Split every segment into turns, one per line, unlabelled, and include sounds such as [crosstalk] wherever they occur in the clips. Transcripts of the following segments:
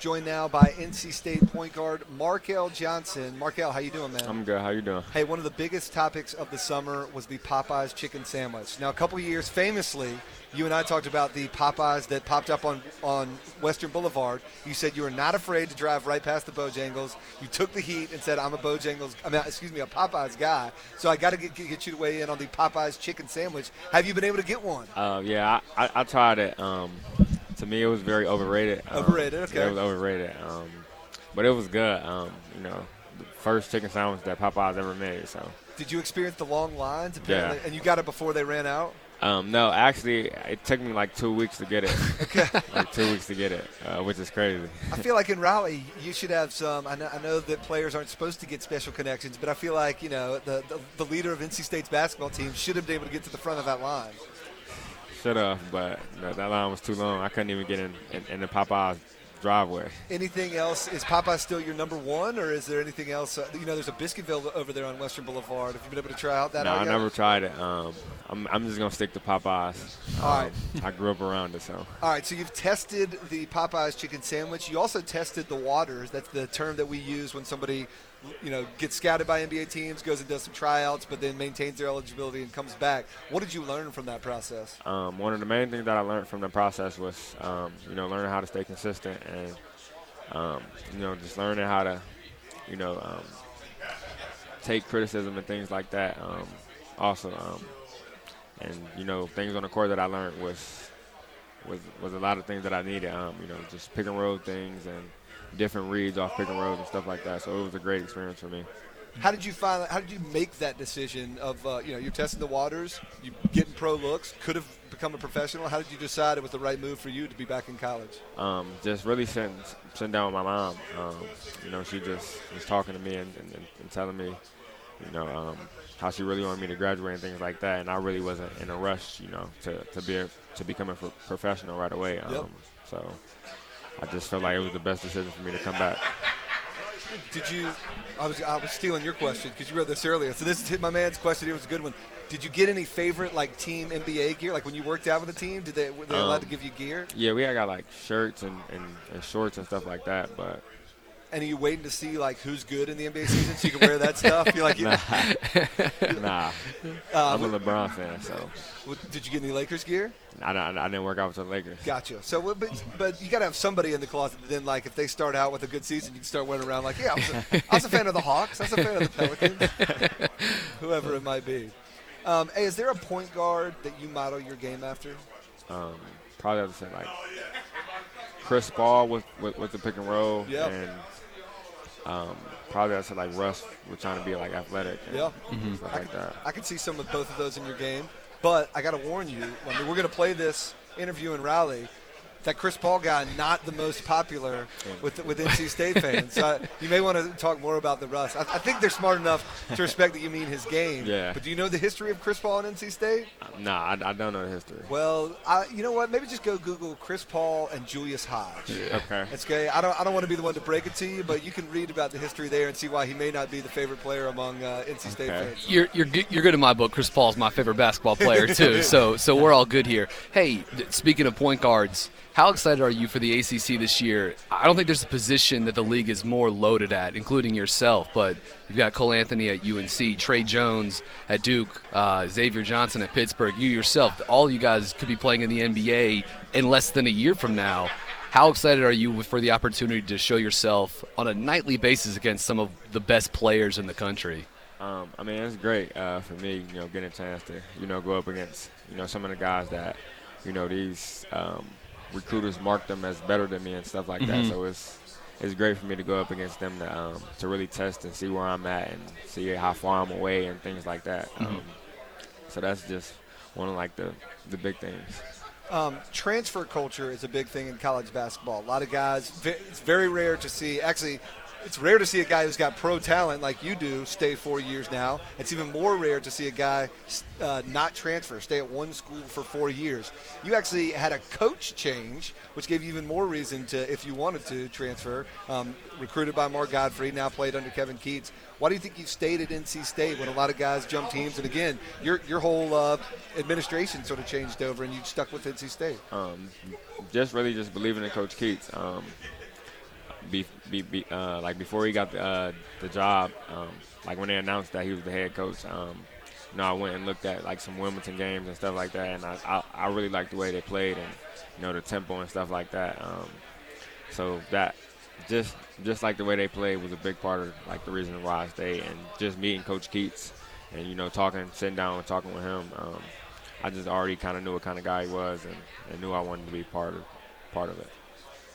joined now by NC State point guard Markell Johnson. Markell, how you doing, man?
I'm good. How you doing?
Hey, one of the biggest topics of the summer was the Popeyes chicken sandwich. Now, a couple years, famously, you and I talked about the Popeyes that popped up on, on Western Boulevard. You said you were not afraid to drive right past the Bojangles. You took the heat and said, I'm a Bojangles, I mean, excuse me, a Popeyes guy. So I got to get, get you to weigh in on the Popeyes chicken sandwich. Have you been able to get one?
Uh, yeah, I, I, I, tried it. Um, to me, it was very overrated.
Um, overrated, okay.
It was overrated. Um, but it was good. Um, you know, the first chicken sandwich that Popeyes ever made. So.
Did you experience the long lines? Apparently,
yeah.
And you got it before they ran out?
Um, no, actually, it took me like two weeks to get it. [laughs]
okay. [laughs]
like two weeks to get it, uh, which is crazy.
I feel like in Raleigh, you should have some. I know, I know, that players aren't supposed to get special connections, but I feel like you know the, the, the leader of NC State's basketball team should have been able to get to the front of that line.
Should have, but that line was too long. I couldn't even get in, in, in the Popeyes driveway.
Anything else? Is Popeye still your number one, or is there anything else? Uh, you know, there's a Biscuitville over there on Western Boulevard. Have you been able to try out that?
No, I never tried it. Um, I'm, I'm just gonna stick to Popeyes. Um,
All right.
I grew up around it, so.
All right. So you've tested the Popeyes chicken sandwich. You also tested the waters. That's the term that we use when somebody you know, gets scouted by NBA teams, goes and does some tryouts, but then maintains their eligibility and comes back. What did you learn from that process?
Um, one of the main things that I learned from the process was, um, you know, learning how to stay consistent and, um, you know, just learning how to, you know, um, take criticism and things like that. Um, also, um, and you know, things on the court that I learned was was was a lot of things that I needed. you know, just pick and roll things and different reads off pick and rolls and stuff like that. So it was a great experience for me.
How did you find? How did you make that decision of uh, you know you're testing the waters, you getting pro looks, could have become a professional? How did you decide it was the right move for you to be back in college?
Um, just really sitting sitting down with my mom. Um, you know, she just was talking to me and, and, and telling me, you know, um, how she really wanted me to graduate and things like that. And I really wasn't in a rush, you know, to to be a, to become a professional right away.
Yep. Um,
so I just felt like it was the best decision for me to come back.
Did you? I was I was stealing your question because you read this earlier. So this is my man's question. It was a good one. Did you get any favorite like team NBA gear? Like when you worked out with the team, did they were they allowed um, to give you gear?
Yeah, we had got like shirts and, and, and shorts and stuff like that. But
and are you waiting to see like who's good in the NBA season so you can wear that stuff? You're like, [laughs]
nah, [laughs] nah. Uh, I'm a LeBron fan, so.
Did you get any Lakers gear?
I, I, I didn't work out with the Lakers.
Gotcha. So, but but you got to have somebody in the closet. That then, like, if they start out with a good season, you can start running around like, yeah, I was a, I was a fan of the Hawks. I was a fan of the Pelicans. [laughs] Whoever it might be. Um, hey, is there a point guard that you model your game after?
Um, probably have to say like Chris Paul with, with, with the pick and roll.
Yep.
And um, probably I said like Russ, we're trying to be like athletic.
yeah.
Mm-hmm. Stuff
I
like
can,
that.
I can see some of both of those in your game, but I got to warn you. I mean, we're going to play this interview in Raleigh that Chris Paul guy not the most popular with with NC State fans. So I, you may want to talk more about the Russ. I, I, think they're smart enough to respect that you mean his game.
Yeah.
But do you know the history of Chris Paul and NC State?
Uh, nah, I, I, don't know the history.
Well, I, you know what? Maybe just go Google Chris Paul and Julius Hodge.
Yeah. Okay.
It's okay. I don't I don't want to be the one to break it to you, but you can read about the history there and see why he may not be the favorite player among uh, NC State
okay.
fans.
You're you're good, you're good in my book. Chris Paul's my favorite basketball player too. [laughs] so so we're all good here. Hey, speaking of point guards how excited are you for the ACC this year? I don't think there's a position that the league is more loaded at, including yourself. But you've got Cole Anthony at UNC, Tre Jones at Duke, uh, Xavier Johnson at Pittsburgh. You yourself, all you guys could be playing in the NBA in less than a year from now. How excited are you for the opportunity to show yourself on a nightly basis against some of the best players in the country?
Um, I mean, it's great uh, for me, you know, getting a chance to, you know, go up against, you know, some of the guys that, you know, these um, recruiters mark them as better than me and stuff like mm-hmm. that. So it's it's great for me to go up against them to um, to really test and see where I'm at and see how far I'm away and things like that. Mm-hmm. Um, so that's just one of like the the big things.
Um, transfer culture is a big thing in college basketball. A lot of guys, it's very rare to see. Actually, it's rare to see a guy who's got pro talent like you do stay four years now. It's even more rare to see a guy uh, not transfer, stay at one school for four years. You actually had a coach change, which gave you even more reason to, if you wanted to, transfer. Um, recruited by Mark Gottfried, now played under Kevin Keatts. Why do you think you stayed at NC State when a lot of guys jump teams? And again, your your whole uh, administration sort of changed over, and you stuck with NC State.
Um, just really just believing in Coach Keatts. Um, be, be, be uh, like before he got the, uh, the job, um, like when they announced that he was the head coach, um, you know, I went and looked at like some Wilmington games and stuff like that, and I, I, I really liked the way they played and you know the tempo and stuff like that. Um, so that just just like the way they played was a big part of like the reason why I stayed, and just meeting Coach Keatts and you know talking, sitting down and talking with him. Um, I just already kind of knew what kind of guy he was, and, and knew I wanted to be part of part of it.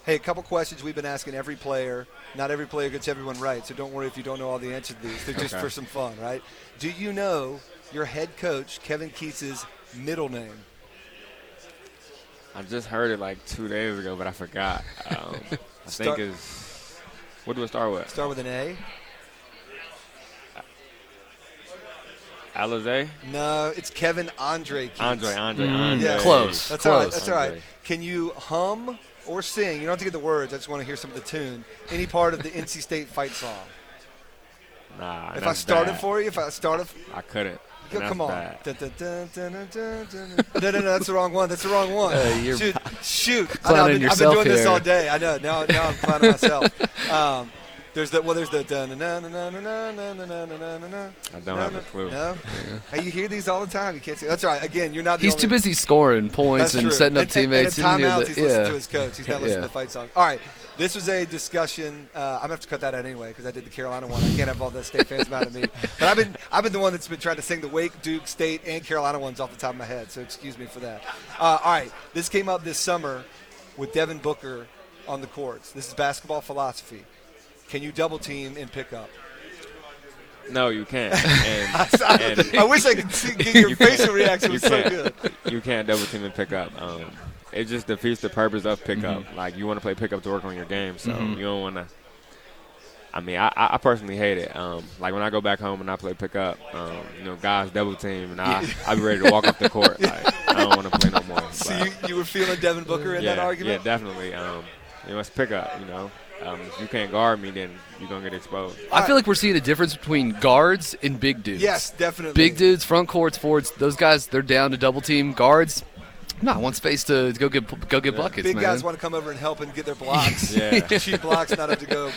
Hey, a couple questions we've been asking every player. Not every player gets everyone right, so don't worry if you don't know all the answers to these. They're just
Okay.
for some fun, right? Do you know your head coach, Kevin Keatts's middle name?
I just heard it like two days ago, but I forgot. Um, I [laughs]
Start-
think is what do it start with?
Start with an A?
Alizé?
No, it's Kevin Andre Keatts.
Andre, Andre,
Mm,
Andre.
yeah.
Close.
That's all right.
Close.
That's all right. Can you hum or sing? You don't have to get the words. I just want to hear some of the tune. Any part of the NC State fight song.
Nah,
If I started
bad.
for you, if I started,
I couldn't.
Yo, come on. that's the wrong one. That's the wrong one.
Uh, you're
shoot, shoot. I know, I've, been, I've been doing this all day. I know. Now, now I'm clowning myself. [laughs] Um, there's that. Well, there's the.
I don't have a clue.
No, you hear these all the time. You can't see. That's right. Again, you're not.
he's too busy scoring points and setting up teammates.
And, and timeouts.
The,
he's listening to his coach. He's not listening to the fight song. All right. This was a discussion. Uh, I'm gonna have to cut that out anyway because I did the Carolina one. I can't have all the state fans mad at me. But I've been I've been the one that's been trying to sing the Wake, Duke, State, and Carolina ones off the top of my head. So excuse me for that. Uh, all right, this came up this summer with Devin Booker on the courts. This is basketball philosophy. Can you double team and pick up?
No, you can't. [laughs] And, and
I wish I could see, get your [laughs]
You
facial reaction.
You
was so
can't.
good.
you can't double team and pick up. Um, it just defeats the purpose of pickup.
Mm-hmm.
Like you want to play pickup to work on your game, so
Mhm.
you don't want to. I mean, I, I I personally hate it. Um, like when I go back home and I play pickup, um, you know, guys double team, and I I be ready to walk off the court. [laughs] Like I don't want to play no more.
So you, you were feeling Devin Booker in
yeah,
that argument?
yeah, definitely. Um, you know, it's pickup. You know, um, if you can't guard me, then you're gonna get exposed.
I feel like we're seeing a difference between guards and big dudes.
Yes, definitely.
Big dudes, front courts, forwards. Those guys, they're down to double team. Guards, no, one space to go get go get
Yeah.
buckets,
Big
man.
guys want to come over and help and get their blocks. [laughs]
Yeah. [laughs]
Cheap blocks, not have to go.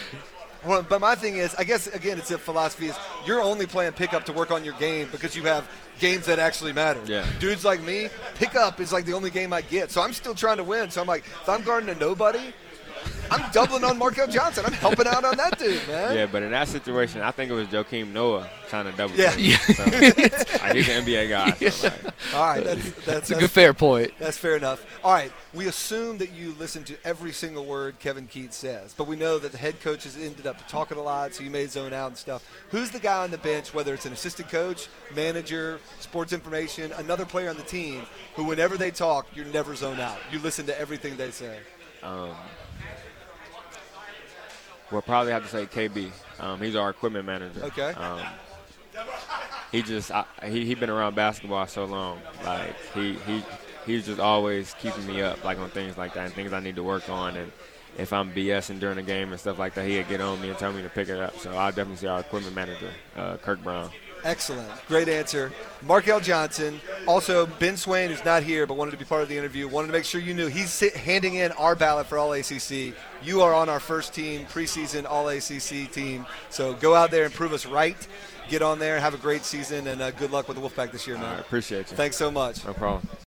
Well, but my thing is, I guess again, it's a philosophy is you're only playing pickup to work on your game because you have games that actually matter.
Yeah.
Dudes like me, pickup is like the only game I get. So I'm still trying to win. So I'm like, if I'm guarding a nobody, I'm doubling on Markell Johnson. I'm helping out on that dude, man.
Yeah, but in that situation, I think it was Joakim Noah trying to double.
Yeah.
team. So, [laughs] like, he's an NBA guy. So, like,
All right, that's [laughs] that's,
That's a
that's
good fair point.
That's fair enough. All right, we assume that you listen to every single word Kevin Keatts says, but we know that the head coach has ended up talking a lot, so you may zone out and stuff. Who's the guy on the bench, whether it's an assistant coach, manager, sports information, another player on the team, who whenever they talk, you never zone out. You listen to everything they say.
um, we'll probably have to say KB. Um, he's our equipment manager.
Okay.
Um, he just I, he he been around basketball so long. Like he he he's just always keeping me up like on things like that and things I need to work on and. If I'm BSing during the game and stuff like that, he'd get on me and tell me to pick it up. So I'll definitely see our equipment manager, uh, Kirk Brown.
Excellent. Great answer. Markell Johnson. Also, Ben Swain, who's not here but wanted to be part of the interview, wanted to make sure you knew he's handing in our ballot for All ACC. You are on our first team, preseason All ACC team. So go out there and prove us right. Get on there, and have a great season, and uh, good luck with the Wolfpack this year,
I
man.
appreciate you.
Thanks so much.
No problem.